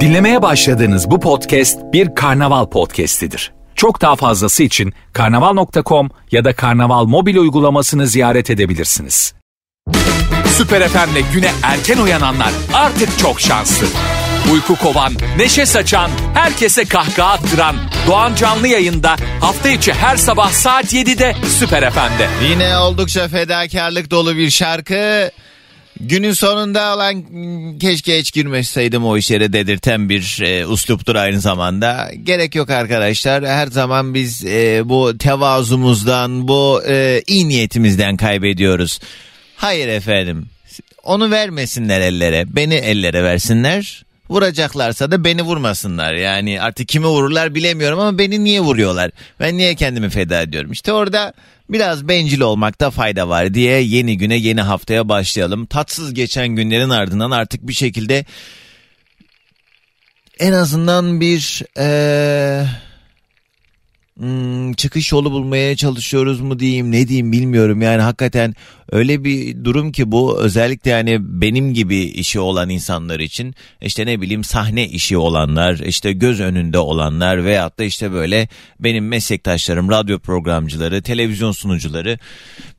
Dinlemeye başladığınız bu podcast bir karnaval podcastidir. Çok daha fazlası için karnaval.com ya da karnaval mobil uygulamasını ziyaret edebilirsiniz. Süper FM'le güne erken uyananlar artık çok şanslı. Uyku kovan, neşe saçan, herkese kahkaha attıran Doğan Canlı yayında hafta içi her sabah saat 7'de Süper FM'de. Yine oldukça fedakarlık dolu bir şarkı. Günün sonunda olan keşke hiç girmeseydim o işlere dedirten bir e, usluptur aynı zamanda. Gerek yok arkadaşlar. Her zaman biz e, bu tevazumuzdan, bu e, iyi niyetimizden kaybediyoruz. Hayır efendim. Onu vermesinler ellere. Beni ellere versinler. Vuracaklarsa da beni vurmasınlar. Yani artık kimi vururlar bilemiyorum ama beni niye vuruyorlar? Ben niye kendimi feda ediyorum? İşte orada biraz bencil olmakta fayda var diye yeni güne yeni haftaya başlayalım. Tatsız geçen günlerin ardından artık bir şekilde en azından bir ee, hmm, çıkış yolu bulmaya çalışıyoruz mu diyeyim ne diyeyim bilmiyorum. Yani hakikaten öyle bir durum ki bu özellikle yani benim gibi işi olan insanlar için işte ne bileyim sahne işi olanlar işte göz önünde olanlar veyahut da işte böyle benim meslektaşlarım radyo programcıları televizyon sunucuları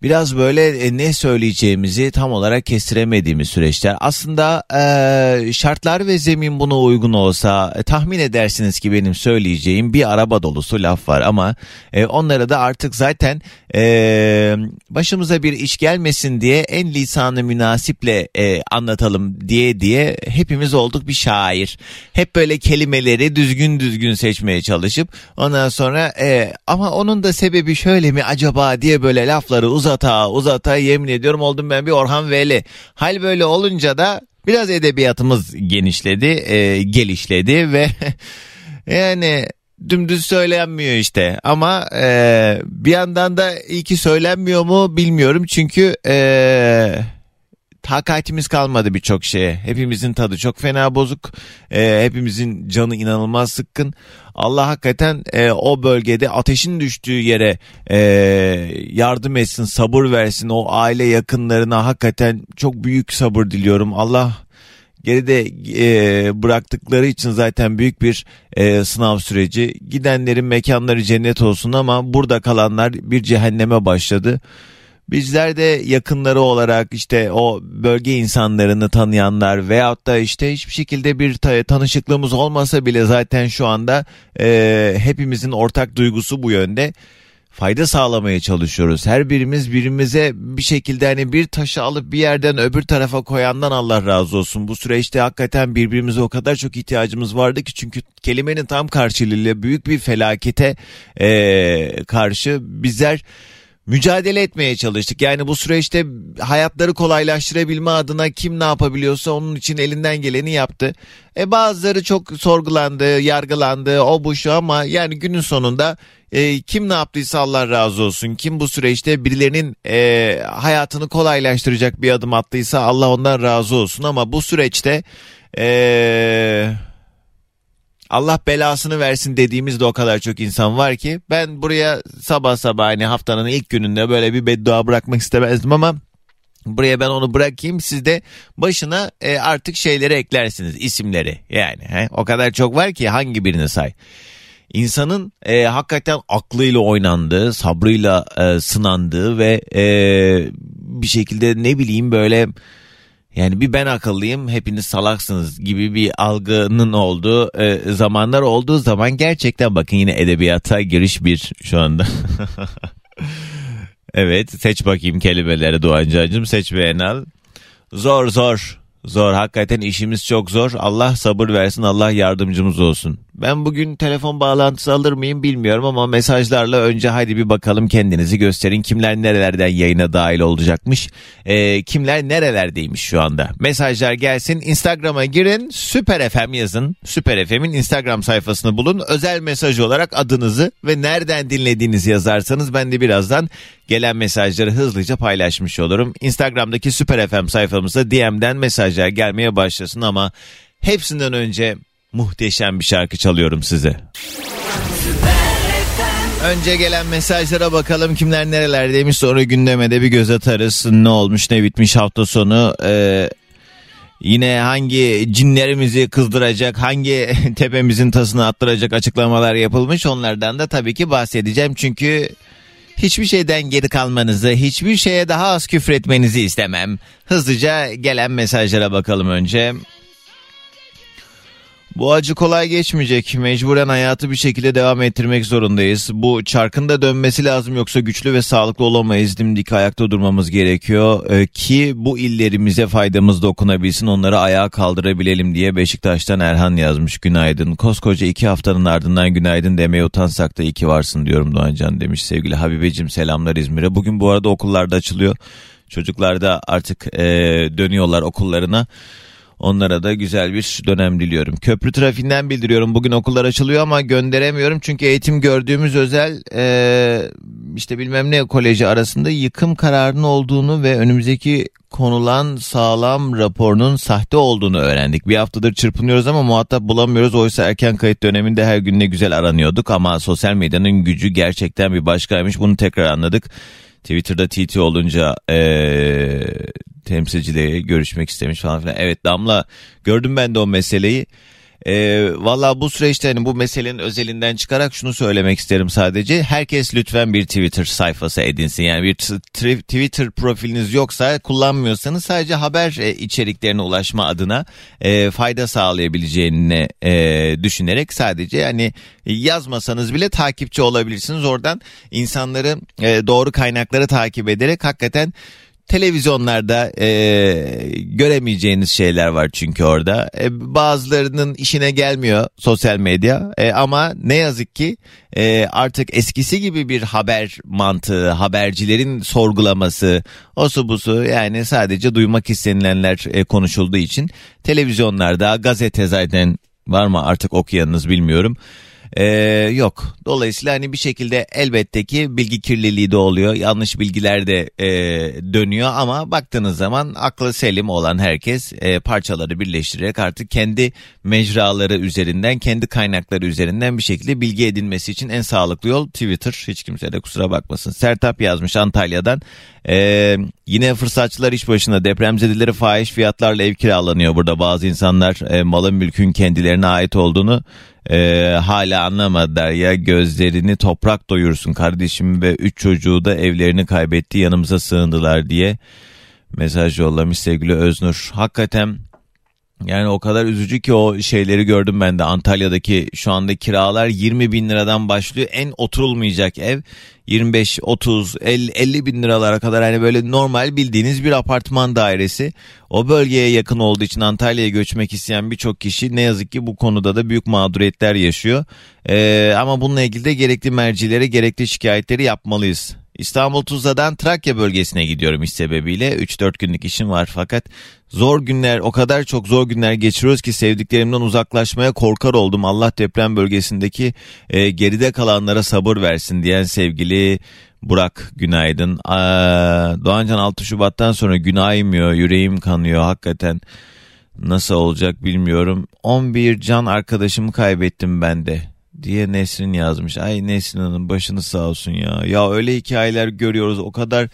biraz böyle e, ne söyleyeceğimizi tam olarak kestiremediğimiz süreçler aslında e, şartlar ve zemin buna uygun olsa e, tahmin edersiniz ki benim söyleyeceğim bir araba dolusu laf var ama e, onlara da artık zaten e, başımıza bir iş gel gelmesin diye en lisanı münasiple e, anlatalım diye diye hepimiz olduk bir şair. Hep böyle kelimeleri düzgün düzgün seçmeye çalışıp ondan sonra e, ama onun da sebebi şöyle mi acaba diye böyle lafları uzata uzata yemin ediyorum oldum ben bir Orhan Veli. Hal böyle olunca da biraz edebiyatımız genişledi, e, gelişledi ve yani dümdüz söylenmiyor işte ama e, bir yandan da iyi ki söylenmiyor mu bilmiyorum çünkü e, takatimiz kalmadı birçok şeye. Hepimizin tadı çok fena bozuk. E, hepimizin canı inanılmaz sıkkın. Allah hakikaten e, o bölgede ateşin düştüğü yere e, yardım etsin, sabır versin. O aile yakınlarına hakikaten çok büyük sabır diliyorum. Allah geride e, bıraktıkları için zaten büyük bir e, sınav süreci. Gidenlerin mekanları cennet olsun ama burada kalanlar bir cehenneme başladı. Bizler de yakınları olarak işte o bölge insanlarını tanıyanlar veyahut da işte hiçbir şekilde bir tanışıklığımız olmasa bile zaten şu anda e, hepimizin ortak duygusu bu yönde fayda sağlamaya çalışıyoruz. Her birimiz birimize bir şekilde hani bir taşı alıp bir yerden öbür tarafa koyandan Allah razı olsun. Bu süreçte hakikaten birbirimize o kadar çok ihtiyacımız vardı ki çünkü kelimenin tam karşılığıyla büyük bir felakete ee, karşı bizler mücadele etmeye çalıştık. Yani bu süreçte hayatları kolaylaştırabilme adına kim ne yapabiliyorsa onun için elinden geleni yaptı. E bazıları çok sorgulandı, yargılandı, o bu şu ama yani günün sonunda e, kim ne yaptıysa Allah razı olsun. Kim bu süreçte birilerinin e, hayatını kolaylaştıracak bir adım attıysa Allah ondan razı olsun. Ama bu süreçte e, Allah belasını versin dediğimiz de o kadar çok insan var ki ben buraya sabah sabah hani haftanın ilk gününde böyle bir beddua bırakmak istemezdim ama Buraya ben onu bırakayım siz de başına e, artık şeyleri eklersiniz isimleri yani he? o kadar çok var ki hangi birini say insanın e, hakikaten aklıyla oynandığı, sabrıyla e, sınandığı ve e, bir şekilde ne bileyim böyle yani bir ben akıllıyım hepiniz salaksınız gibi bir algının olduğu e, zamanlar olduğu zaman gerçekten bakın yine edebiyata giriş bir şu anda. evet seç bakayım kelimeleri Doğancı'cım seç ve enal. Zor zor Zor hakikaten işimiz çok zor. Allah sabır versin Allah yardımcımız olsun. Ben bugün telefon bağlantısı alır mıyım bilmiyorum ama mesajlarla önce hadi bir bakalım kendinizi gösterin. Kimler nerelerden yayına dahil olacakmış. Ee, kimler nerelerdeymiş şu anda. Mesajlar gelsin Instagram'a girin Süper FM yazın. Süper FM'in Instagram sayfasını bulun. Özel mesaj olarak adınızı ve nereden dinlediğinizi yazarsanız ben de birazdan gelen mesajları hızlıca paylaşmış olurum. Instagram'daki Süper FM sayfamıza DM'den mesajlar gelmeye başlasın ama hepsinden önce muhteşem bir şarkı çalıyorum size. Önce gelen mesajlara bakalım kimler nerelerdeymiş sonra gündeme de bir göz atarız. Ne olmuş ne bitmiş hafta sonu. Ee, yine hangi cinlerimizi kızdıracak, hangi tepemizin tasını attıracak açıklamalar yapılmış onlardan da tabii ki bahsedeceğim. Çünkü hiçbir şeyden geri kalmanızı, hiçbir şeye daha az küfretmenizi istemem. Hızlıca gelen mesajlara bakalım önce. Bu acı kolay geçmeyecek. Mecburen hayatı bir şekilde devam ettirmek zorundayız. Bu çarkın da dönmesi lazım yoksa güçlü ve sağlıklı olamayız. Dimdik ayakta durmamız gerekiyor ee, ki bu illerimize faydamız dokunabilsin onları ayağa kaldırabilelim diye Beşiktaş'tan Erhan yazmış. Günaydın. Koskoca iki haftanın ardından günaydın demeye utansak da iki varsın diyorum Doğancan demiş sevgili Habibeciğim selamlar İzmir'e. Bugün bu arada okullarda açılıyor. Çocuklar da artık e, dönüyorlar okullarına. Onlara da güzel bir dönem diliyorum. Köprü trafiğinden bildiriyorum. Bugün okullar açılıyor ama gönderemiyorum. Çünkü eğitim gördüğümüz özel e, işte bilmem ne koleji arasında yıkım kararının olduğunu ve önümüzdeki konulan sağlam raporunun sahte olduğunu öğrendik. Bir haftadır çırpınıyoruz ama muhatap bulamıyoruz. Oysa erken kayıt döneminde her gün ne güzel aranıyorduk ama sosyal medyanın gücü gerçekten bir başkaymış. Bunu tekrar anladık. Twitter'da TT olunca ee, temsilciyle görüşmek istemiş falan filan. Evet Damla gördüm ben de o meseleyi. E, Valla bu süreçte hani bu meselenin özelinden çıkarak şunu söylemek isterim sadece. Herkes lütfen bir Twitter sayfası edinsin. Yani bir Twitter profiliniz yoksa kullanmıyorsanız sadece haber e, içeriklerine ulaşma adına e, fayda sağlayabileceğini e, düşünerek sadece hani yazmasanız bile takipçi olabilirsiniz. Oradan insanları e, doğru kaynakları takip ederek hakikaten televizyonlarda e, göremeyeceğiniz şeyler var çünkü orada. E, bazılarının işine gelmiyor sosyal medya e, ama ne yazık ki e, artık eskisi gibi bir haber mantığı, habercilerin sorgulaması, osu busu yani sadece duymak istenilenler e, konuşulduğu için televizyonlarda gazete zaten var mı artık okuyanınız bilmiyorum ee, yok. Dolayısıyla hani bir şekilde elbette ki bilgi kirliliği de oluyor. Yanlış bilgiler de e, dönüyor ama baktığınız zaman aklı selim olan herkes e, parçaları birleştirerek artık kendi mecraları üzerinden, kendi kaynakları üzerinden bir şekilde bilgi edinmesi için en sağlıklı yol Twitter. Hiç kimse de kusura bakmasın. Sertap yazmış Antalya'dan. Ee, yine fırsatçılar iş başına depremzedeleri fahiş fiyatlarla ev kiralanıyor burada. Bazı insanlar e, malın mülkün kendilerine ait olduğunu e, hala anlamadılar. Ya gözlerini toprak doyursun kardeşim ve üç çocuğu da evlerini kaybetti yanımıza sığındılar diye mesaj yollamış sevgili Öznur. Hakikaten yani o kadar üzücü ki o şeyleri gördüm ben de Antalya'daki şu anda kiralar 20 bin liradan başlıyor. En oturulmayacak ev 25, 30, 50, 50 bin liralara kadar hani böyle normal bildiğiniz bir apartman dairesi. O bölgeye yakın olduğu için Antalya'ya göçmek isteyen birçok kişi ne yazık ki bu konuda da büyük mağduriyetler yaşıyor. Ee, ama bununla ilgili de gerekli mercilere gerekli şikayetleri yapmalıyız. İstanbul Tuzla'dan Trakya bölgesine gidiyorum iş sebebiyle. 3-4 günlük işim var fakat zor günler o kadar çok zor günler geçiriyoruz ki sevdiklerimden uzaklaşmaya korkar oldum. Allah deprem bölgesindeki e, geride kalanlara sabır versin diyen sevgili Burak günaydın. Aa, Doğancan 6 Şubat'tan sonra gün aymıyor yüreğim kanıyor hakikaten. Nasıl olacak bilmiyorum. 11 can arkadaşımı kaybettim ben de diye Nesrin yazmış. Ay Nesrin Hanım başını sağ olsun ya. Ya öyle hikayeler görüyoruz o kadar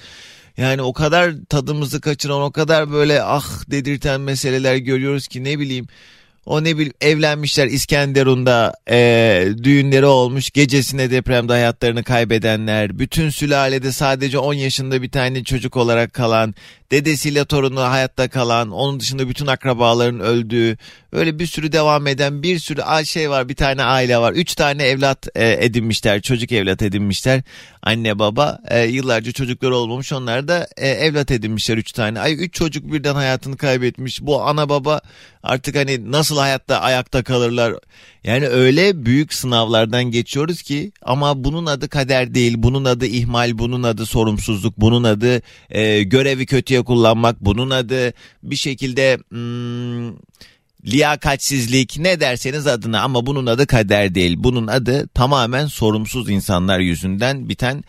yani o kadar tadımızı kaçıran o kadar böyle ah dedirten meseleler görüyoruz ki ne bileyim o ne bileyim evlenmişler İskenderun'da e, düğünleri olmuş gecesine depremde hayatlarını kaybedenler bütün sülalede sadece 10 yaşında bir tane çocuk olarak kalan dedesiyle torunu hayatta kalan, onun dışında bütün akrabaların öldüğü, öyle bir sürü devam eden bir sürü şey var, bir tane aile var. Üç tane evlat e, edinmişler, çocuk evlat edinmişler. Anne baba e, yıllarca çocuklar olmamış, onlar da e, evlat edinmişler üç tane. Ay üç çocuk birden hayatını kaybetmiş. Bu ana baba artık hani nasıl hayatta ayakta kalırlar? Yani öyle büyük sınavlardan geçiyoruz ki ama bunun adı kader değil, bunun adı ihmal, bunun adı sorumsuzluk, bunun adı e, görevi kötüye kullanmak, bunun adı bir şekilde hmm, liyakatsizlik ne derseniz adına ama bunun adı kader değil. Bunun adı tamamen sorumsuz insanlar yüzünden biten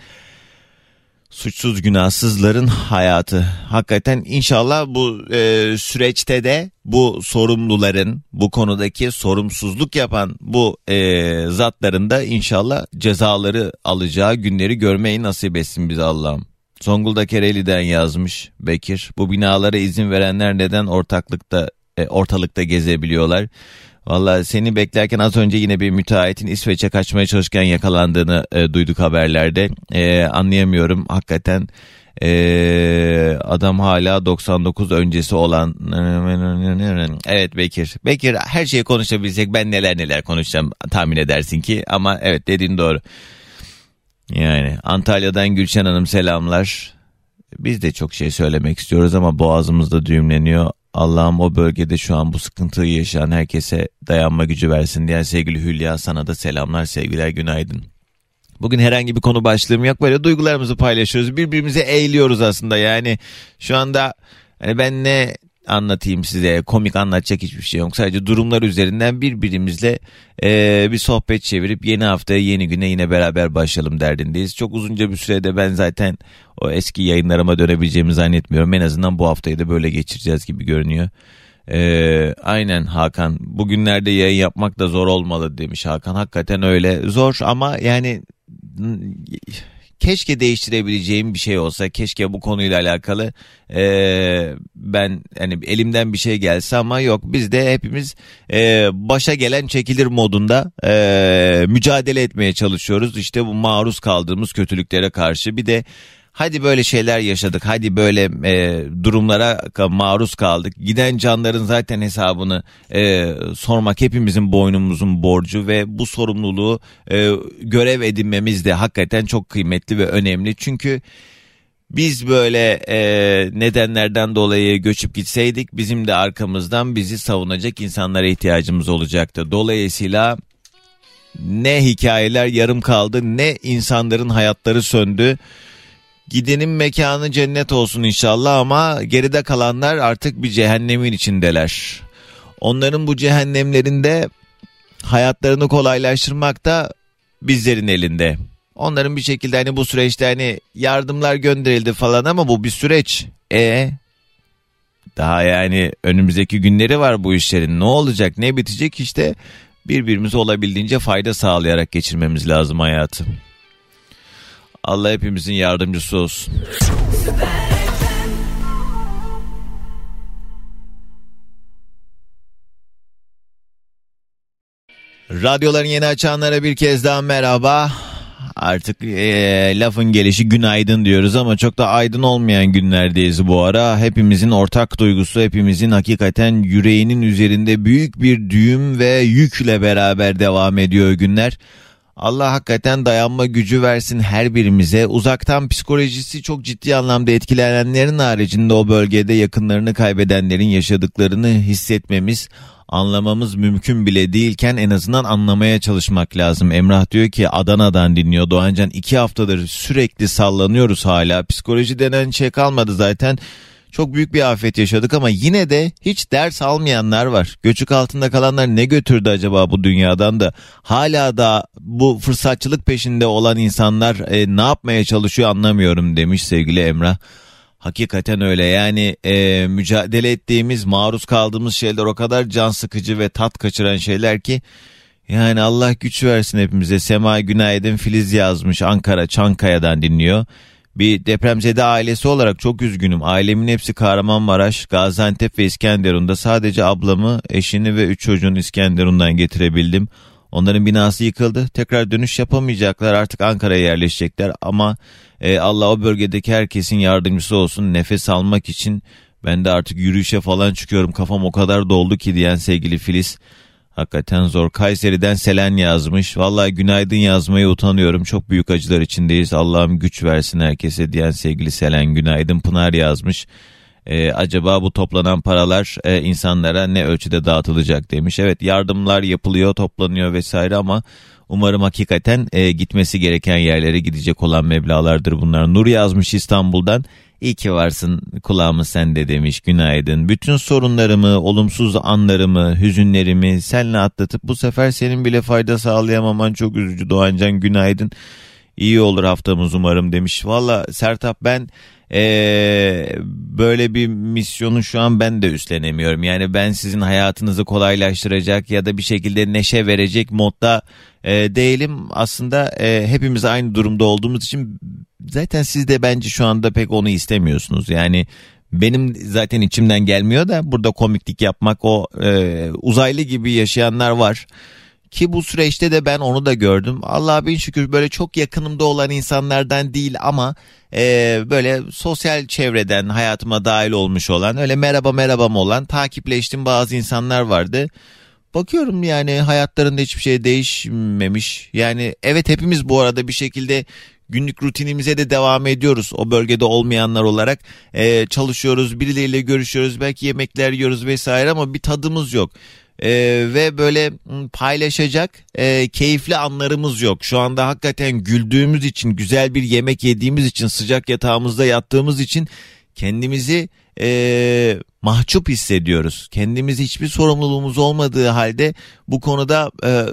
suçsuz günahsızların hayatı. Hakikaten inşallah bu e, süreçte de bu sorumluların bu konudaki sorumsuzluk yapan bu e, zatların da inşallah cezaları alacağı günleri görmeyi nasip etsin bize Allah'ım. Zonguldak Ereğli'den yazmış Bekir. Bu binalara izin verenler neden ortaklıkta e, ortalıkta gezebiliyorlar. Valla seni beklerken az önce yine bir müteahhitin İsveç'e kaçmaya çalışırken yakalandığını e, duyduk haberlerde. E, anlayamıyorum hakikaten e, adam hala 99 öncesi olan evet Bekir Bekir her şeyi konuşabilsek ben neler neler konuşacağım tahmin edersin ki ama evet dediğin doğru yani Antalya'dan Gülşen Hanım selamlar. Biz de çok şey söylemek istiyoruz ama boğazımızda düğümleniyor. Allah'ım o bölgede şu an bu sıkıntıyı yaşayan herkese dayanma gücü versin diyen sevgili Hülya sana da selamlar sevgiler günaydın. Bugün herhangi bir konu başlığım yok. Böyle duygularımızı paylaşıyoruz. Birbirimize eğiliyoruz aslında. Yani şu anda hani ben ne anlatayım size. Komik anlatacak hiçbir şey yok. Sadece durumlar üzerinden birbirimizle e, bir sohbet çevirip yeni haftaya yeni güne yine beraber başlayalım derdindeyiz. Çok uzunca bir sürede ben zaten o eski yayınlarıma dönebileceğimi zannetmiyorum. En azından bu haftayı da böyle geçireceğiz gibi görünüyor. Ee, aynen Hakan. Bugünlerde yayın yapmak da zor olmalı demiş Hakan. Hakikaten öyle. Zor ama yani keşke değiştirebileceğim bir şey olsa keşke bu konuyla alakalı e, ben hani elimden bir şey gelse ama yok. Biz de hepimiz e, başa gelen çekilir modunda e, mücadele etmeye çalışıyoruz. İşte bu maruz kaldığımız kötülüklere karşı. Bir de Hadi böyle şeyler yaşadık. Hadi böyle e, durumlara maruz kaldık. Giden canların zaten hesabını e, sormak hepimizin boynumuzun borcu ve bu sorumluluğu e, görev edinmemiz de hakikaten çok kıymetli ve önemli. Çünkü biz böyle e, nedenlerden dolayı göçüp gitseydik bizim de arkamızdan bizi savunacak insanlara ihtiyacımız olacaktı. Dolayısıyla ne hikayeler yarım kaldı ne insanların hayatları söndü. Gidenin mekanı cennet olsun inşallah ama geride kalanlar artık bir cehennemin içindeler. Onların bu cehennemlerinde hayatlarını kolaylaştırmak da bizlerin elinde. Onların bir şekilde hani bu süreçte hani yardımlar gönderildi falan ama bu bir süreç. E daha yani önümüzdeki günleri var bu işlerin. Ne olacak, ne bitecek işte birbirimize olabildiğince fayda sağlayarak geçirmemiz lazım hayatı. Allah hepimizin yardımcısı olsun. Radyoların yeni açanlara bir kez daha merhaba. Artık e, lafın gelişi günaydın diyoruz ama çok da aydın olmayan günlerdeyiz bu ara. Hepimizin ortak duygusu, hepimizin hakikaten yüreğinin üzerinde büyük bir düğüm ve yükle beraber devam ediyor günler. Allah hakikaten dayanma gücü versin her birimize. Uzaktan psikolojisi çok ciddi anlamda etkilenenlerin haricinde o bölgede yakınlarını kaybedenlerin yaşadıklarını hissetmemiz, anlamamız mümkün bile değilken en azından anlamaya çalışmak lazım. Emrah diyor ki Adana'dan dinliyor. Doğancan iki haftadır sürekli sallanıyoruz hala. Psikoloji denen şey kalmadı zaten. Çok büyük bir afet yaşadık ama yine de hiç ders almayanlar var. Göçük altında kalanlar ne götürdü acaba bu dünyadan da hala da bu fırsatçılık peşinde olan insanlar e, ne yapmaya çalışıyor anlamıyorum demiş sevgili Emrah. Hakikaten öyle yani e, mücadele ettiğimiz maruz kaldığımız şeyler o kadar can sıkıcı ve tat kaçıran şeyler ki yani Allah güç versin hepimize. Sema Günaydın Filiz yazmış Ankara Çankaya'dan dinliyor. Bir depremzede ailesi olarak çok üzgünüm. Ailemin hepsi Kahramanmaraş, Gaziantep ve İskenderun'da. Sadece ablamı, eşini ve üç çocuğunu İskenderun'dan getirebildim. Onların binası yıkıldı. Tekrar dönüş yapamayacaklar. Artık Ankara'ya yerleşecekler. Ama e, Allah o bölgedeki herkesin yardımcısı olsun. Nefes almak için ben de artık yürüyüşe falan çıkıyorum. Kafam o kadar doldu ki diyen sevgili Filiz. Hakikaten zor. Kayseri'den Selen yazmış. Vallahi günaydın yazmaya utanıyorum. Çok büyük acılar içindeyiz. Allah'ım güç versin herkese diyen sevgili Selen günaydın. Pınar yazmış. Ee, acaba bu toplanan paralar e, insanlara ne ölçüde dağıtılacak demiş. Evet yardımlar yapılıyor, toplanıyor vesaire ama umarım hakikaten e, gitmesi gereken yerlere gidecek olan meblalardır bunlar. Nur yazmış İstanbul'dan. İyi ki varsın kulağımız sende demiş günaydın. Bütün sorunlarımı, olumsuz anlarımı, hüzünlerimi senle atlatıp bu sefer senin bile fayda sağlayamaman çok üzücü Doğancan günaydın. İyi olur haftamız umarım demiş. Valla Sertap ben ee, böyle bir misyonu şu an ben de üstlenemiyorum. Yani ben sizin hayatınızı kolaylaştıracak ya da bir şekilde neşe verecek modda e, değilim. Aslında e, hepimiz aynı durumda olduğumuz için zaten siz de bence şu anda pek onu istemiyorsunuz. Yani benim zaten içimden gelmiyor da burada komiklik yapmak o e, uzaylı gibi yaşayanlar var. Ki bu süreçte de ben onu da gördüm. Allah'a bin şükür böyle çok yakınımda olan insanlardan değil ama e, böyle sosyal çevreden hayatıma dahil olmuş olan öyle merhaba merhabam olan takipleştiğim bazı insanlar vardı. Bakıyorum yani hayatlarında hiçbir şey değişmemiş. Yani evet hepimiz bu arada bir şekilde günlük rutinimize de devam ediyoruz. O bölgede olmayanlar olarak e, çalışıyoruz, birileriyle görüşüyoruz, belki yemekler yiyoruz vesaire ama bir tadımız yok. E, ve böyle paylaşacak e, keyifli anlarımız yok. Şu anda hakikaten güldüğümüz için, güzel bir yemek yediğimiz için, sıcak yatağımızda yattığımız için kendimizi e, mahcup hissediyoruz. Kendimiz hiçbir sorumluluğumuz olmadığı halde bu konuda e,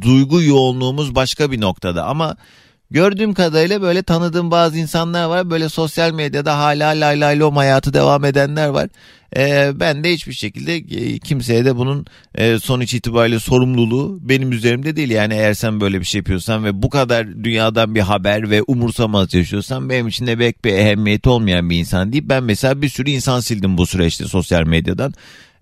duygu yoğunluğumuz başka bir noktada ama Gördüğüm kadarıyla böyle tanıdığım bazı insanlar var. Böyle sosyal medyada hala lay lay lom hayatı devam edenler var. Ee, ben de hiçbir şekilde e, kimseye de bunun e, sonuç itibariyle sorumluluğu benim üzerimde değil. Yani eğer sen böyle bir şey yapıyorsan ve bu kadar dünyadan bir haber ve umursamaz yaşıyorsan benim için de pek bir ehemmiyeti olmayan bir insan değil. Ben mesela bir sürü insan sildim bu süreçte sosyal medyadan.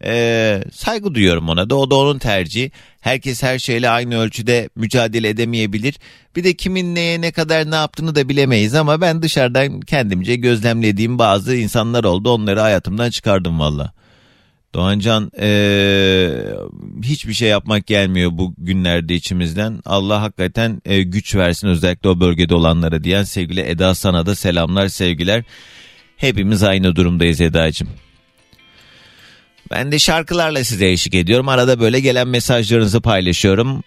Ee, saygı duyuyorum ona da o da onun tercihi. Herkes her şeyle aynı ölçüde mücadele edemeyebilir. Bir de kimin neye ne kadar ne yaptığını da bilemeyiz ama ben dışarıdan kendimce gözlemlediğim bazı insanlar oldu. Onları hayatımdan çıkardım valla. Doğancan ee, hiçbir şey yapmak gelmiyor bu günlerde içimizden. Allah hakikaten e, güç versin özellikle o bölgede olanlara diyen sevgili Eda sana da selamlar sevgiler. Hepimiz aynı durumdayız Eda'cığım. Ben de şarkılarla size eşlik ediyorum. Arada böyle gelen mesajlarınızı paylaşıyorum.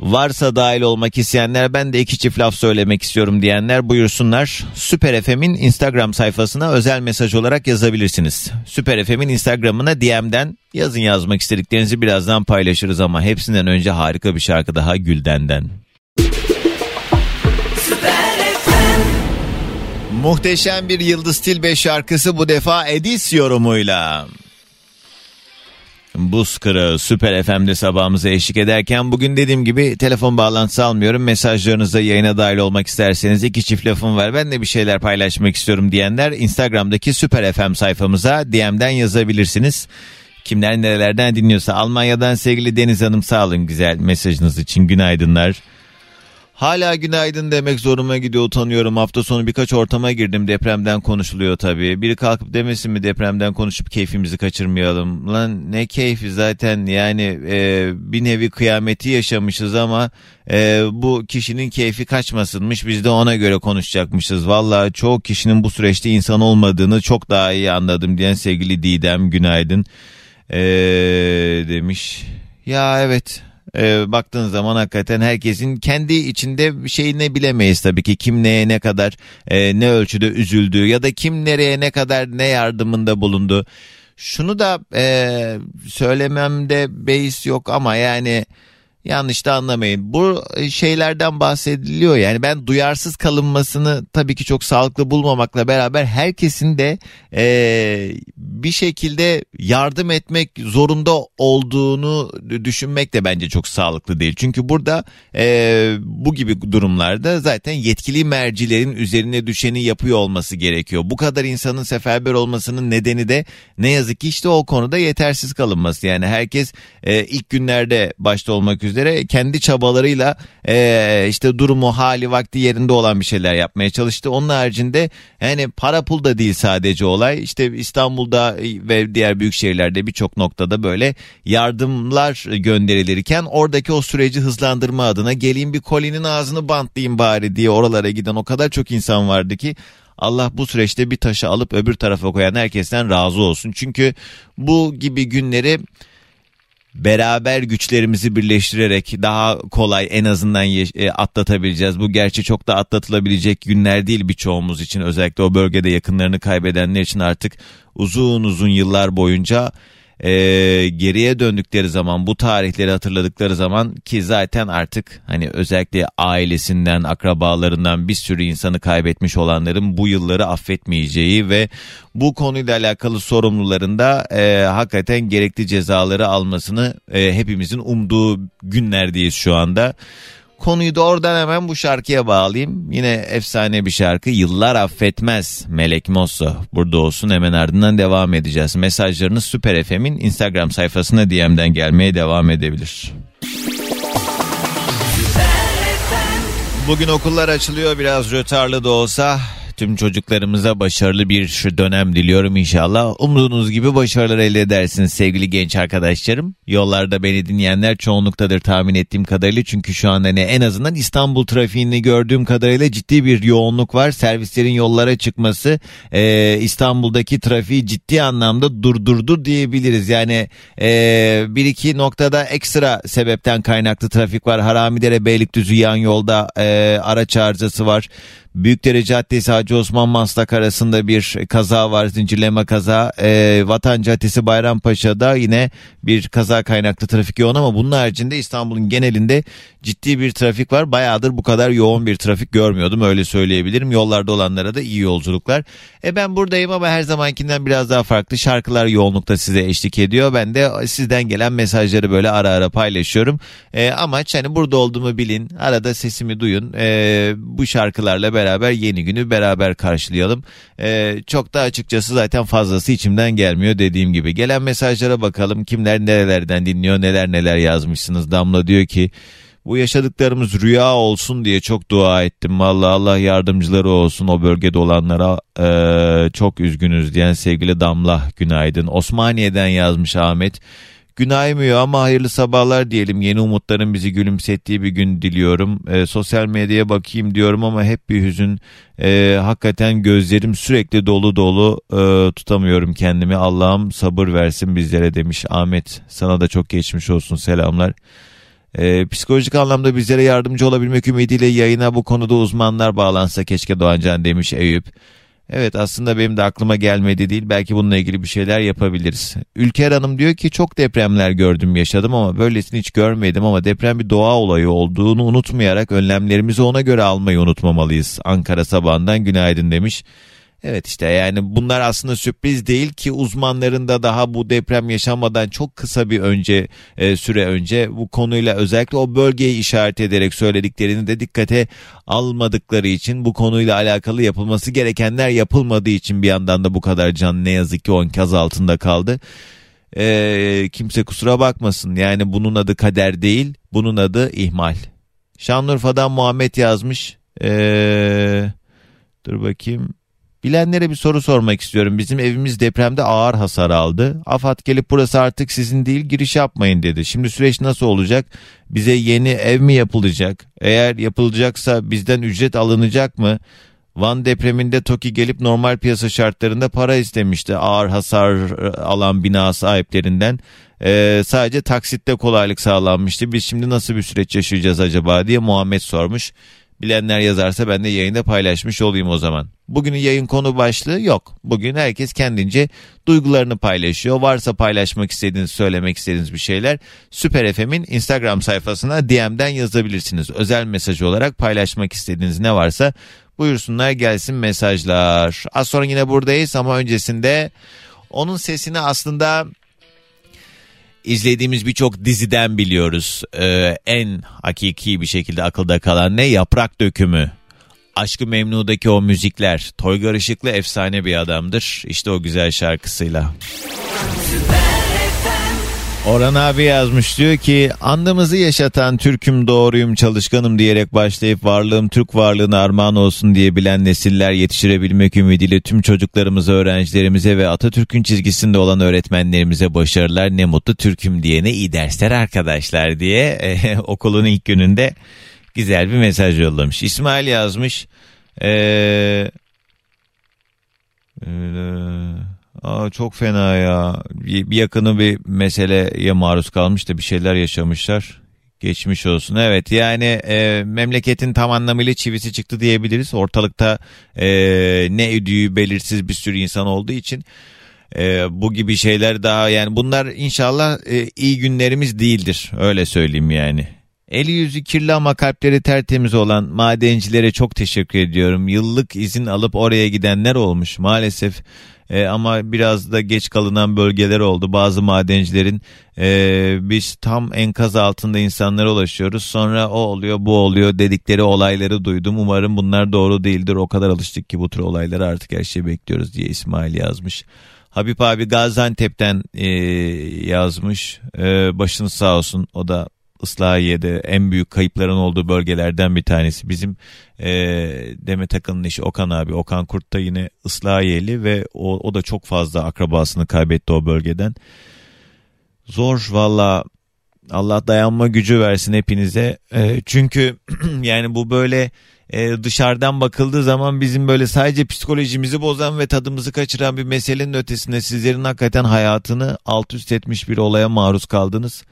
Varsa dahil olmak isteyenler ben de iki çift laf söylemek istiyorum diyenler buyursunlar. Süper FM'in Instagram sayfasına özel mesaj olarak yazabilirsiniz. Süper FM'in Instagram'ına DM'den yazın yazmak istediklerinizi birazdan paylaşırız ama hepsinden önce harika bir şarkı daha Gülden'den. Muhteşem bir Yıldız Tilbe şarkısı bu defa Edis yorumuyla. Buz Kırığı Süper FM'de sabahımıza eşlik ederken bugün dediğim gibi telefon bağlantısı almıyorum. Mesajlarınızda yayına dahil olmak isterseniz iki çift lafım var. Ben de bir şeyler paylaşmak istiyorum diyenler Instagram'daki Süper FM sayfamıza DM'den yazabilirsiniz. Kimler nerelerden dinliyorsa Almanya'dan sevgili Deniz Hanım sağ olun güzel mesajınız için günaydınlar. Hala günaydın demek zoruma gidiyor utanıyorum. Hafta sonu birkaç ortama girdim depremden konuşuluyor tabii. Biri kalkıp demesin mi depremden konuşup keyfimizi kaçırmayalım. Lan ne keyfi zaten yani e, bir nevi kıyameti yaşamışız ama e, bu kişinin keyfi kaçmasınmış. Biz de ona göre konuşacakmışız. Valla çoğu kişinin bu süreçte insan olmadığını çok daha iyi anladım diyen sevgili Didem günaydın e, demiş. Ya evet e, baktığın zaman hakikaten herkesin kendi içinde şeyini bilemeyiz tabii ki kim neye ne kadar e, ne ölçüde üzüldüğü ya da kim nereye ne kadar ne yardımında bulundu. Şunu da e, söylememde beis yok ama yani Yanlış da anlamayın. Bu şeylerden bahsediliyor yani ben duyarsız kalınmasını tabii ki çok sağlıklı bulmamakla beraber herkesin de e, bir şekilde yardım etmek zorunda olduğunu düşünmek de bence çok sağlıklı değil. Çünkü burada e, bu gibi durumlarda zaten yetkili mercilerin üzerine düşeni yapıyor olması gerekiyor. Bu kadar insanın seferber olmasının nedeni de ne yazık ki işte o konuda yetersiz kalınması. Yani herkes e, ilk günlerde başta olmak üzere üzere kendi çabalarıyla e, işte durumu hali vakti yerinde olan bir şeyler yapmaya çalıştı. Onun haricinde yani para pul da değil sadece olay işte İstanbul'da ve diğer büyük şehirlerde birçok noktada böyle yardımlar gönderilirken oradaki o süreci hızlandırma adına geleyim bir kolinin ağzını bantlayayım bari diye oralara giden o kadar çok insan vardı ki Allah bu süreçte bir taşı alıp öbür tarafa koyan herkesten razı olsun. Çünkü bu gibi günleri beraber güçlerimizi birleştirerek daha kolay en azından e, atlatabileceğiz. Bu gerçi çok da atlatılabilecek günler değil birçoğumuz için özellikle o bölgede yakınlarını kaybedenler için artık uzun uzun yıllar boyunca e, geriye döndükleri zaman bu tarihleri hatırladıkları zaman ki zaten artık hani özellikle ailesinden akrabalarından bir sürü insanı kaybetmiş olanların bu yılları affetmeyeceği ve bu konuyla alakalı sorumlularında e, hakikaten gerekli cezaları almasını e, hepimizin umduğu günlerdeyiz şu anda. Konuyu da oradan hemen bu şarkıya bağlayayım. Yine efsane bir şarkı. Yıllar affetmez. Melek Mosso burada olsun. Hemen ardından devam edeceğiz. Mesajlarınız Süper FM'in Instagram sayfasına DM'den gelmeye devam edebilir. Bugün okullar açılıyor biraz rötarlı da olsa Tüm çocuklarımıza başarılı bir dönem diliyorum inşallah. Umduğunuz gibi başarılar elde edersiniz sevgili genç arkadaşlarım. Yollarda beni dinleyenler çoğunluktadır tahmin ettiğim kadarıyla. Çünkü şu anda ne en azından İstanbul trafiğini gördüğüm kadarıyla ciddi bir yoğunluk var. Servislerin yollara çıkması e, İstanbul'daki trafiği ciddi anlamda durdurdu diyebiliriz. Yani e, bir iki noktada ekstra sebepten kaynaklı trafik var. Haramidere Beylikdüzü yan yolda e, araç arızası var. Büyükdere Caddesi Hacı Osman Maslak arasında bir kaza var zincirleme kaza. E, Vatan Caddesi Bayrampaşa'da yine bir kaza kaynaklı trafik yoğun ama bunun haricinde İstanbul'un genelinde ciddi bir trafik var. Bayağıdır bu kadar yoğun bir trafik görmüyordum öyle söyleyebilirim. Yollarda olanlara da iyi yolculuklar. E ben buradayım ama her zamankinden biraz daha farklı şarkılar yoğunlukta size eşlik ediyor. Ben de sizden gelen mesajları böyle ara ara paylaşıyorum. E, amaç hani burada olduğumu bilin. Arada sesimi duyun. E, bu şarkılarla beraber yeni günü beraber karşılayalım. E, çok da açıkçası zaten fazlası içimden gelmiyor dediğim gibi. Gelen mesajlara bakalım kimler nerelerden dinliyor neler neler yazmışsınız. Damla diyor ki bu yaşadıklarımız rüya olsun diye çok dua ettim. Vallahi Allah yardımcıları olsun o bölgede olanlara ee, çok üzgünüz diyen sevgili Damla günaydın. Osmaniye'den yazmış Ahmet. Gün aymıyor ama hayırlı sabahlar diyelim. Yeni umutların bizi gülümsettiği bir gün diliyorum. E, sosyal medyaya bakayım diyorum ama hep bir hüzün. E, hakikaten gözlerim sürekli dolu dolu e, tutamıyorum kendimi. Allah'ım sabır versin bizlere demiş Ahmet. Sana da çok geçmiş olsun selamlar. E, psikolojik anlamda bizlere yardımcı olabilmek ümidiyle yayına bu konuda uzmanlar bağlansa keşke Doğancan demiş Eyüp. Evet aslında benim de aklıma gelmedi değil. Belki bununla ilgili bir şeyler yapabiliriz. Ülker Hanım diyor ki çok depremler gördüm yaşadım ama böylesini hiç görmedim ama deprem bir doğa olayı olduğunu unutmayarak önlemlerimizi ona göre almayı unutmamalıyız. Ankara sabahından günaydın demiş. Evet işte yani bunlar aslında sürpriz değil ki uzmanların da daha bu deprem yaşanmadan çok kısa bir önce e, süre önce bu konuyla özellikle o bölgeyi işaret ederek söylediklerini de dikkate almadıkları için bu konuyla alakalı yapılması gerekenler yapılmadığı için bir yandan da bu kadar can ne yazık ki o enkaz altında kaldı. E, kimse kusura bakmasın yani bunun adı kader değil bunun adı ihmal. Şanlıurfa'dan Muhammed yazmış. Eee dur bakayım. Bilenlere bir soru sormak istiyorum. Bizim evimiz depremde ağır hasar aldı. AFAD gelip burası artık sizin değil giriş yapmayın dedi. Şimdi süreç nasıl olacak? Bize yeni ev mi yapılacak? Eğer yapılacaksa bizden ücret alınacak mı? Van depreminde TOKİ gelip normal piyasa şartlarında para istemişti ağır hasar alan bina sahiplerinden. Ee, sadece taksitte kolaylık sağlanmıştı. Biz şimdi nasıl bir süreç yaşayacağız acaba diye Muhammed sormuş. Bilenler yazarsa ben de yayında paylaşmış olayım o zaman. Bugünün yayın konu başlığı yok. Bugün herkes kendince duygularını paylaşıyor. Varsa paylaşmak istediğiniz, söylemek istediğiniz bir şeyler Süper FM'in Instagram sayfasına DM'den yazabilirsiniz. Özel mesaj olarak paylaşmak istediğiniz ne varsa buyursunlar gelsin mesajlar. Az sonra yine buradayız ama öncesinde onun sesini aslında izlediğimiz birçok diziden biliyoruz. Ee, en hakiki bir şekilde akılda kalan ne? Yaprak dökümü. Aşkı Memnu'daki o müzikler. Toygar Işıklı efsane bir adamdır. İşte o güzel şarkısıyla. Orhan abi yazmış diyor ki andımızı yaşatan Türk'üm doğruyum çalışkanım diyerek başlayıp varlığım Türk varlığına armağan olsun diye bilen nesiller yetiştirebilmek ümidiyle tüm çocuklarımıza, öğrencilerimize ve Atatürk'ün çizgisinde olan öğretmenlerimize başarılar ne mutlu Türk'üm diyene iyi dersler arkadaşlar diye e, okulun ilk gününde güzel bir mesaj yollamış. İsmail yazmış. Eee... Aa, çok fena ya. Bir, yakını bir meseleye maruz kalmış da bir şeyler yaşamışlar. Geçmiş olsun. Evet yani e, memleketin tam anlamıyla çivisi çıktı diyebiliriz. Ortalıkta e, ne ödüğü belirsiz bir sürü insan olduğu için e, bu gibi şeyler daha yani bunlar inşallah e, iyi günlerimiz değildir. Öyle söyleyeyim yani. Eli yüzü kirli ama kalpleri tertemiz olan madencilere çok teşekkür ediyorum. Yıllık izin alıp oraya gidenler olmuş maalesef. E, ama biraz da geç kalınan bölgeler oldu. Bazı madencilerin e, biz tam enkaz altında insanlara ulaşıyoruz. Sonra o oluyor bu oluyor dedikleri olayları duydum. Umarım bunlar doğru değildir. O kadar alıştık ki bu tür olayları artık her şeyi bekliyoruz diye İsmail yazmış. Habib abi Gaziantep'ten e, yazmış. E, başınız sağ olsun. O da Islahiye'de en büyük kayıpların olduğu bölgelerden bir tanesi. Bizim e, Demet Akın'ın eşi Okan abi. Okan Kurt da yine Islahiyeli ve o, o da çok fazla akrabasını kaybetti o bölgeden. Zor valla Allah dayanma gücü versin hepinize. E, çünkü yani bu böyle e, dışarıdan bakıldığı zaman bizim böyle sadece psikolojimizi bozan ve tadımızı kaçıran bir meselenin ötesinde sizlerin hakikaten hayatını alt üst etmiş bir olaya maruz kaldınız.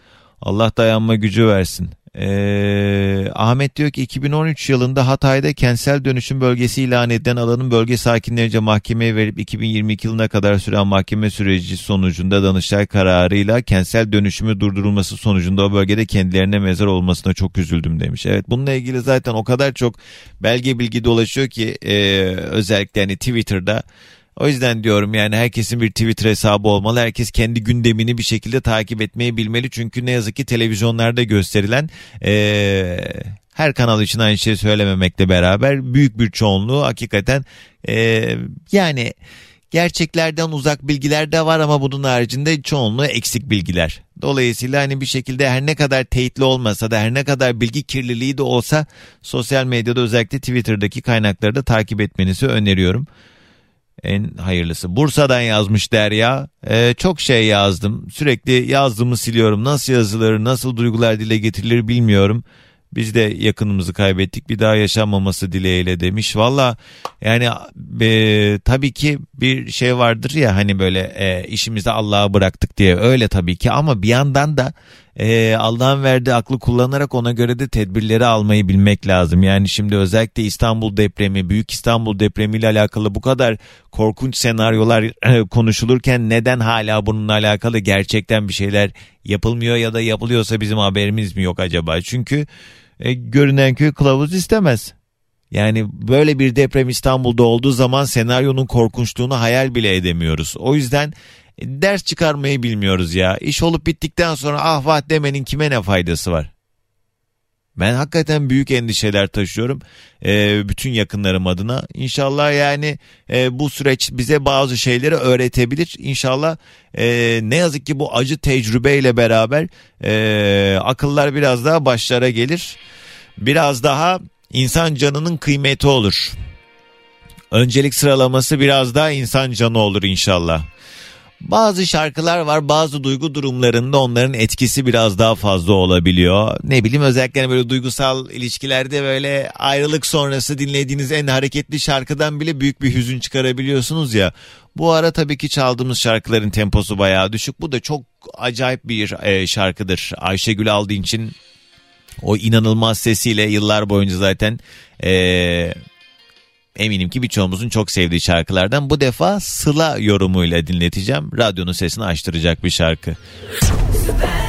Allah dayanma gücü versin. Ee, Ahmet diyor ki 2013 yılında Hatay'da kentsel dönüşüm bölgesi ilan edilen alanın bölge sakinlerince mahkemeye verip 2022 yılına kadar süren mahkeme süreci sonucunda Danıştay kararıyla kentsel dönüşümü durdurulması sonucunda o bölgede kendilerine mezar olmasına çok üzüldüm demiş. Evet bununla ilgili zaten o kadar çok belge bilgi dolaşıyor ki e, özellikle hani Twitter'da o yüzden diyorum yani herkesin bir Twitter hesabı olmalı. Herkes kendi gündemini bir şekilde takip etmeyi bilmeli. Çünkü ne yazık ki televizyonlarda gösterilen ee, her kanal için aynı şeyi söylememekle beraber büyük bir çoğunluğu hakikaten ee, yani gerçeklerden uzak bilgiler de var ama bunun haricinde çoğunluğu eksik bilgiler. Dolayısıyla hani bir şekilde her ne kadar teyitli olmasa da her ne kadar bilgi kirliliği de olsa sosyal medyada özellikle Twitter'daki kaynakları da takip etmenizi öneriyorum en hayırlısı. Bursa'dan yazmış Derya. Ee, çok şey yazdım. Sürekli yazdığımı siliyorum. Nasıl yazılır, nasıl duygular dile getirilir bilmiyorum. Biz de yakınımızı kaybettik bir daha yaşanmaması dileğiyle demiş. Valla yani e, tabii ki bir şey vardır ya hani böyle e, işimizi Allah'a bıraktık diye öyle tabii ki ama bir yandan da e, Allah'ın verdiği aklı kullanarak ona göre de tedbirleri almayı bilmek lazım. Yani şimdi özellikle İstanbul depremi, Büyük İstanbul depremi ile alakalı bu kadar korkunç senaryolar e, konuşulurken neden hala bununla alakalı gerçekten bir şeyler yapılmıyor ya da yapılıyorsa bizim haberimiz mi yok acaba? Çünkü e, görünen köy kılavuz istemez. Yani böyle bir deprem İstanbul'da olduğu zaman senaryonun korkunçluğunu hayal bile edemiyoruz. O yüzden ders çıkarmayı bilmiyoruz ya. İş olup bittikten sonra ah vah demenin kime ne faydası var? Ben hakikaten büyük endişeler taşıyorum e, bütün yakınlarım adına. İnşallah yani e, bu süreç bize bazı şeyleri öğretebilir. İnşallah e, ne yazık ki bu acı tecrübeyle beraber e, akıllar biraz daha başlara gelir. Biraz daha insan canının kıymeti olur. Öncelik sıralaması biraz daha insan canı olur inşallah. Bazı şarkılar var bazı duygu durumlarında onların etkisi biraz daha fazla olabiliyor. Ne bileyim özellikle hani böyle duygusal ilişkilerde böyle ayrılık sonrası dinlediğiniz en hareketli şarkıdan bile büyük bir hüzün çıkarabiliyorsunuz ya. Bu ara tabii ki çaldığımız şarkıların temposu bayağı düşük. Bu da çok acayip bir e, şarkıdır. Ayşegül Aldinç'in o inanılmaz sesiyle yıllar boyunca zaten e, eminim ki birçoğumuzun çok sevdiği şarkılardan bu defa Sıla yorumuyla dinleteceğim. Radyonun sesini açtıracak bir şarkı. Süper.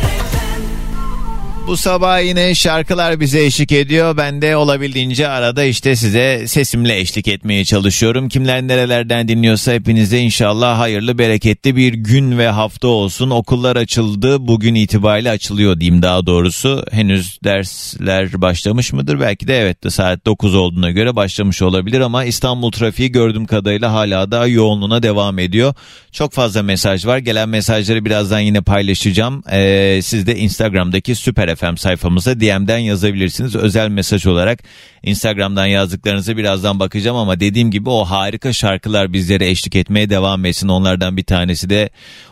Bu sabah yine şarkılar bize eşlik ediyor. Ben de olabildiğince arada işte size sesimle eşlik etmeye çalışıyorum. Kimler nerelerden dinliyorsa hepinize inşallah hayırlı bereketli bir gün ve hafta olsun. Okullar açıldı. Bugün itibariyle açılıyor diyeyim daha doğrusu. Henüz dersler başlamış mıdır? Belki de evet de saat 9 olduğuna göre başlamış olabilir ama İstanbul trafiği gördüğüm kadarıyla hala da yoğunluğuna devam ediyor. Çok fazla mesaj var. Gelen mesajları birazdan yine paylaşacağım. Ee, siz de Instagram'daki Süper FM sayfamıza DM'den yazabilirsiniz. Özel mesaj olarak Instagram'dan yazdıklarınızı birazdan bakacağım ama dediğim gibi o harika şarkılar bizlere eşlik etmeye devam etsin. Onlardan bir tanesi de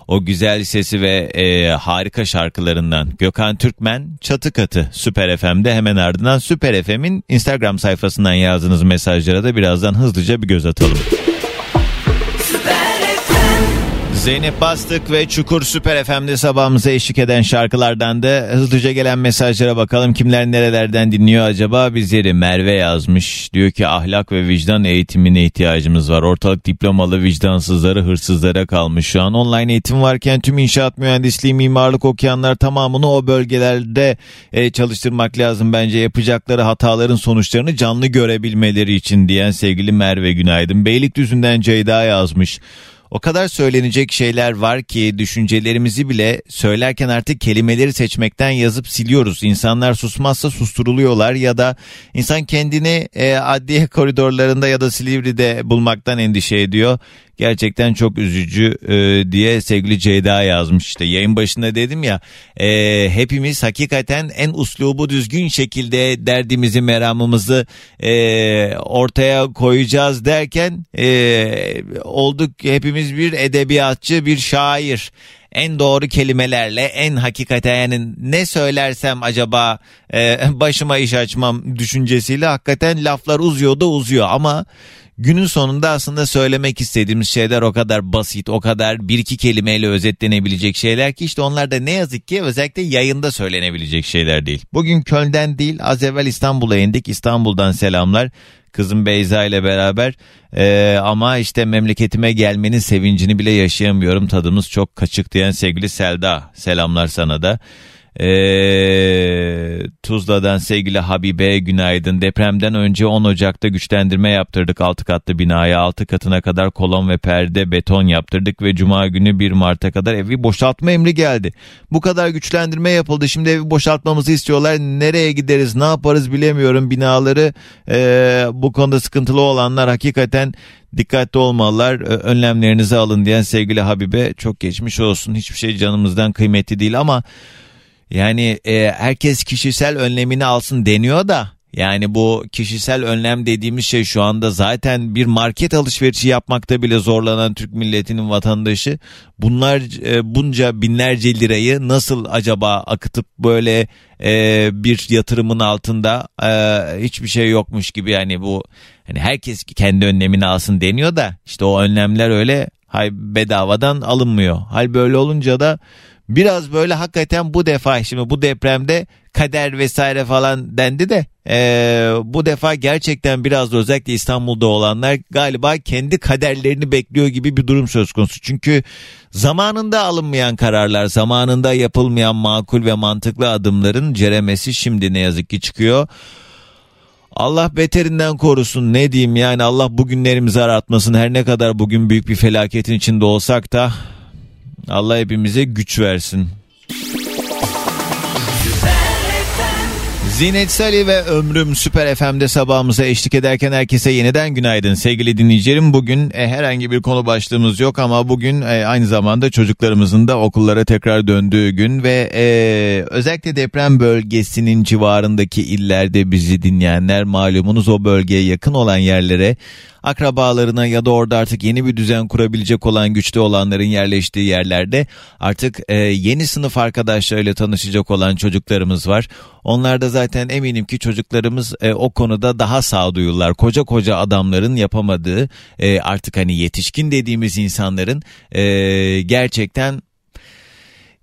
o güzel sesi ve e, harika şarkılarından Gökhan Türkmen Çatı Katı Süper FM'de hemen ardından Süper FM'in Instagram sayfasından yazdığınız mesajlara da birazdan hızlıca bir göz atalım. Zeynep Bastık ve Çukur Süper FM'de sabahımıza eşlik eden şarkılardan da hızlıca gelen mesajlara bakalım. Kimler nerelerden dinliyor acaba? Bizleri Merve yazmış. Diyor ki ahlak ve vicdan eğitimine ihtiyacımız var. Ortalık diplomalı vicdansızları hırsızlara kalmış. Şu an online eğitim varken tüm inşaat mühendisliği, mimarlık okuyanlar tamamını o bölgelerde e, çalıştırmak lazım. Bence yapacakları hataların sonuçlarını canlı görebilmeleri için diyen sevgili Merve Günaydın. Beylikdüzü'nden Ceyda yazmış. O kadar söylenecek şeyler var ki düşüncelerimizi bile söylerken artık kelimeleri seçmekten yazıp siliyoruz. İnsanlar susmazsa susturuluyorlar ya da insan kendini e, adliye koridorlarında ya da Silivri'de bulmaktan endişe ediyor. Gerçekten çok üzücü e, diye sevgili Ceyda yazmış işte. Yayın başında dedim ya e, hepimiz hakikaten en uslubu düzgün şekilde derdimizi meramımızı e, ortaya koyacağız derken e, olduk hepimiz bir edebiyatçı bir şair. En doğru kelimelerle en hakikaten yani ne söylersem acaba e, başıma iş açmam düşüncesiyle hakikaten laflar uzuyor da uzuyor. Ama günün sonunda aslında söylemek istediğimiz şeyler o kadar basit, o kadar bir iki kelimeyle özetlenebilecek şeyler ki işte onlar da ne yazık ki özellikle yayında söylenebilecek şeyler değil. Bugün Köln'den değil az evvel İstanbul'a indik. İstanbul'dan selamlar. Kızım Beyza ile beraber ee, ama işte memleketime gelmenin sevincini bile yaşayamıyorum. Tadımız çok kaçık diyen sevgili Selda selamlar sana da. Ee, Tuzla'dan sevgili Habibe günaydın. Depremden önce 10 Ocak'ta güçlendirme yaptırdık 6 katlı binaya. 6 katına kadar kolon ve perde beton yaptırdık ve Cuma günü 1 Mart'a kadar evi boşaltma emri geldi. Bu kadar güçlendirme yapıldı. Şimdi evi boşaltmamızı istiyorlar. Nereye gideriz ne yaparız bilemiyorum. Binaları e, bu konuda sıkıntılı olanlar hakikaten dikkatli olmalılar önlemlerinizi alın diyen sevgili Habibe çok geçmiş olsun hiçbir şey canımızdan kıymetli değil ama yani e, herkes kişisel önlemini alsın deniyor da yani bu kişisel önlem dediğimiz şey şu anda zaten bir market alışverişi yapmakta bile zorlanan Türk milletinin vatandaşı bunlar e, bunca binlerce lirayı nasıl acaba akıtıp böyle e, bir yatırımın altında e, hiçbir şey yokmuş gibi yani bu hani herkes kendi önlemini alsın deniyor da işte o önlemler öyle hay bedavadan alınmıyor. Hal böyle olunca da biraz böyle hakikaten bu defa şimdi bu depremde kader vesaire falan dendi de e, bu defa gerçekten biraz da özellikle İstanbul'da olanlar galiba kendi kaderlerini bekliyor gibi bir durum söz konusu. Çünkü zamanında alınmayan kararlar, zamanında yapılmayan makul ve mantıklı adımların ceremesi şimdi ne yazık ki çıkıyor. Allah beterinden korusun ne diyeyim yani Allah bugünlerimizi aratmasın her ne kadar bugün büyük bir felaketin içinde olsak da Allah hepimize güç versin. Zinet Salih ve Ömrüm Süper FM'de sabahımıza eşlik ederken herkese yeniden günaydın sevgili dinleyicilerim. Bugün e, herhangi bir konu başlığımız yok ama bugün e, aynı zamanda çocuklarımızın da okullara tekrar döndüğü gün ve e, özellikle deprem bölgesinin civarındaki illerde bizi dinleyenler malumunuz o bölgeye yakın olan yerlere akrabalarına ya da orada artık yeni bir düzen kurabilecek olan güçlü olanların yerleştiği yerlerde artık e, yeni sınıf arkadaşlarıyla tanışacak olan çocuklarımız var. Onlar da zaten eminim ki çocuklarımız e, o konuda daha sağduyular. Koca koca adamların yapamadığı e, artık hani yetişkin dediğimiz insanların e, gerçekten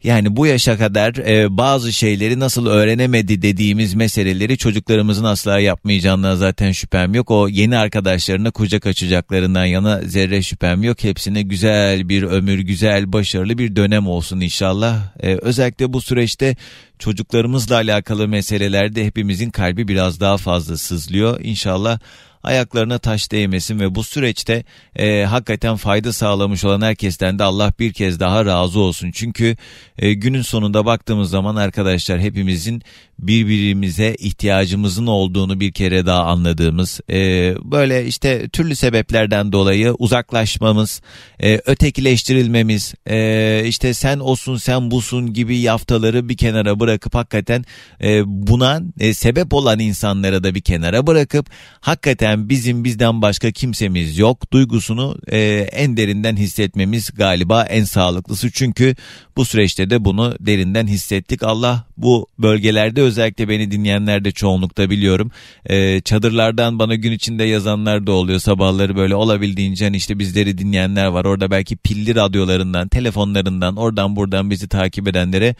yani bu yaşa kadar e, bazı şeyleri nasıl öğrenemedi dediğimiz meseleleri çocuklarımızın asla yapmayacağından zaten şüphem yok. O yeni arkadaşlarına kucak açacaklarından yana zerre şüphem yok. Hepsine güzel bir ömür, güzel, başarılı bir dönem olsun inşallah. E, özellikle bu süreçte çocuklarımızla alakalı meselelerde hepimizin kalbi biraz daha fazla sızlıyor. İnşallah ayaklarına taş değmesin ve bu süreçte e, hakikaten fayda sağlamış olan herkesten de Allah bir kez daha razı olsun. Çünkü e, günün sonunda baktığımız zaman arkadaşlar hepimizin birbirimize ihtiyacımızın olduğunu bir kere daha anladığımız e, böyle işte türlü sebeplerden dolayı uzaklaşmamız, e, ötekileştirilmemiz, e, işte sen olsun sen busun gibi yaftaları bir kenara bırakıp hakikaten e, buna e, sebep olan insanlara da bir kenara bırakıp hakikaten gerçekten bizim bizden başka kimsemiz yok duygusunu e, en derinden hissetmemiz galiba en sağlıklısı. Çünkü bu süreçte de bunu derinden hissettik. Allah bu bölgelerde özellikle beni dinleyenler de çoğunlukta biliyorum. E, çadırlardan bana gün içinde yazanlar da oluyor. Sabahları böyle olabildiğince hani işte bizleri dinleyenler var. Orada belki pilli radyolarından, telefonlarından, oradan buradan bizi takip edenlere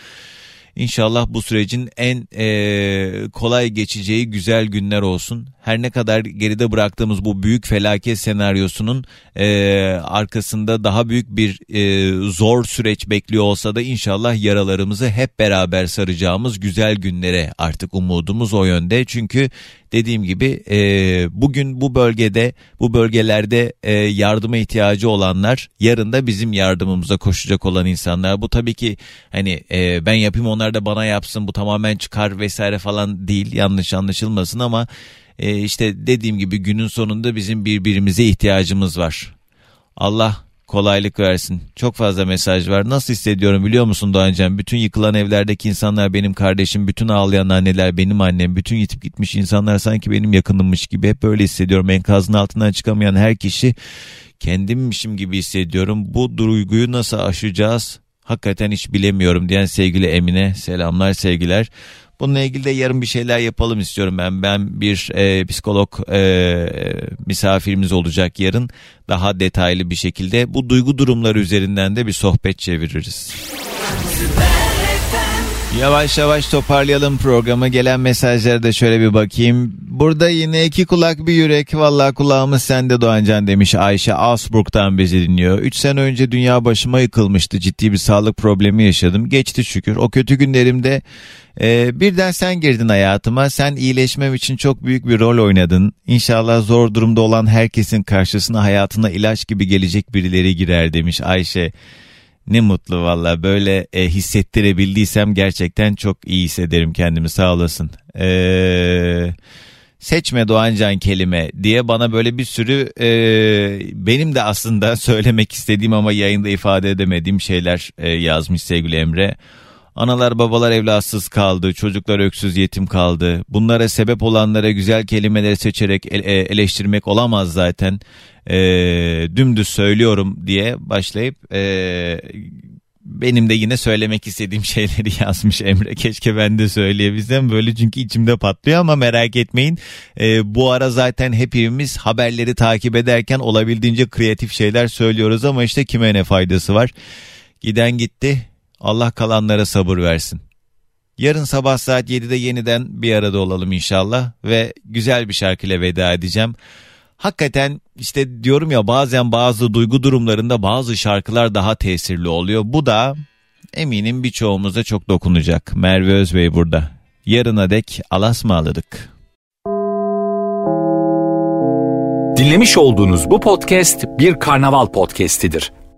İnşallah bu sürecin en e, kolay geçeceği güzel günler olsun. Her ne kadar geride bıraktığımız bu büyük felaket senaryosunun e, arkasında daha büyük bir e, zor süreç bekliyor olsa da inşallah yaralarımızı hep beraber saracağımız güzel günlere artık umudumuz o yönde. Çünkü dediğim gibi e, bugün bu bölgede bu bölgelerde e, yardıma ihtiyacı olanlar yarın da bizim yardımımıza koşacak olan insanlar. Bu tabii ki hani e, ben yapayım onlar da bana yapsın bu tamamen çıkar vesaire falan değil yanlış anlaşılmasın ama e, işte dediğim gibi günün sonunda bizim birbirimize ihtiyacımız var. Allah kolaylık versin. Çok fazla mesaj var. Nasıl hissediyorum biliyor musun Doğancan? Bütün yıkılan evlerdeki insanlar benim kardeşim, bütün ağlayan anneler benim annem, bütün yitip gitmiş insanlar sanki benim yakınımmış gibi hep böyle hissediyorum. Enkazın altından çıkamayan her kişi kendimmişim gibi hissediyorum. Bu duyguyu nasıl aşacağız? Hakikaten hiç bilemiyorum diyen sevgili Emine selamlar sevgiler. Bununla ilgili de yarın bir şeyler yapalım istiyorum ben. Ben bir e, psikolog e, misafirimiz olacak yarın. Daha detaylı bir şekilde bu duygu durumları üzerinden de bir sohbet çeviririz. Yavaş yavaş toparlayalım programı. Gelen mesajlara da şöyle bir bakayım. Burada yine iki kulak bir yürek. Valla kulağımız sende Doğancan demiş Ayşe Asburg'dan bizi dinliyor. Üç sene önce dünya başıma yıkılmıştı. Ciddi bir sağlık problemi yaşadım. Geçti şükür. O kötü günlerimde e, birden sen girdin hayatıma. Sen iyileşmem için çok büyük bir rol oynadın. İnşallah zor durumda olan herkesin karşısına hayatına ilaç gibi gelecek birileri girer demiş Ayşe. Ne mutlu valla böyle e, hissettirebildiysem gerçekten çok iyi hissederim kendimi sağ olasın. Eee seçme Doğancan kelime diye bana böyle bir sürü e, benim de aslında söylemek istediğim ama yayında ifade edemediğim şeyler e, yazmış sevgili Emre. Analar babalar evlatsız kaldı, çocuklar öksüz yetim kaldı. Bunlara sebep olanlara güzel kelimeleri seçerek e, eleştirmek olamaz zaten. E, dümdüz söylüyorum diye başlayıp e, benim de yine söylemek istediğim şeyleri yazmış Emre. Keşke ben de söyleyebilsem böyle çünkü içimde patlıyor ama merak etmeyin. E, bu ara zaten hepimiz haberleri takip ederken olabildiğince kreatif şeyler söylüyoruz ama işte kime ne faydası var. Giden gitti Allah kalanlara sabır versin. Yarın sabah saat 7'de yeniden bir arada olalım inşallah ve güzel bir şarkıyla veda edeceğim. Hakikaten işte diyorum ya bazen bazı duygu durumlarında bazı şarkılar daha tesirli oluyor. Bu da eminim birçoğumuza çok dokunacak. Merve Özbey burada. Yarına dek alasmaladık. Dinlemiş olduğunuz bu podcast bir karnaval podcastidir.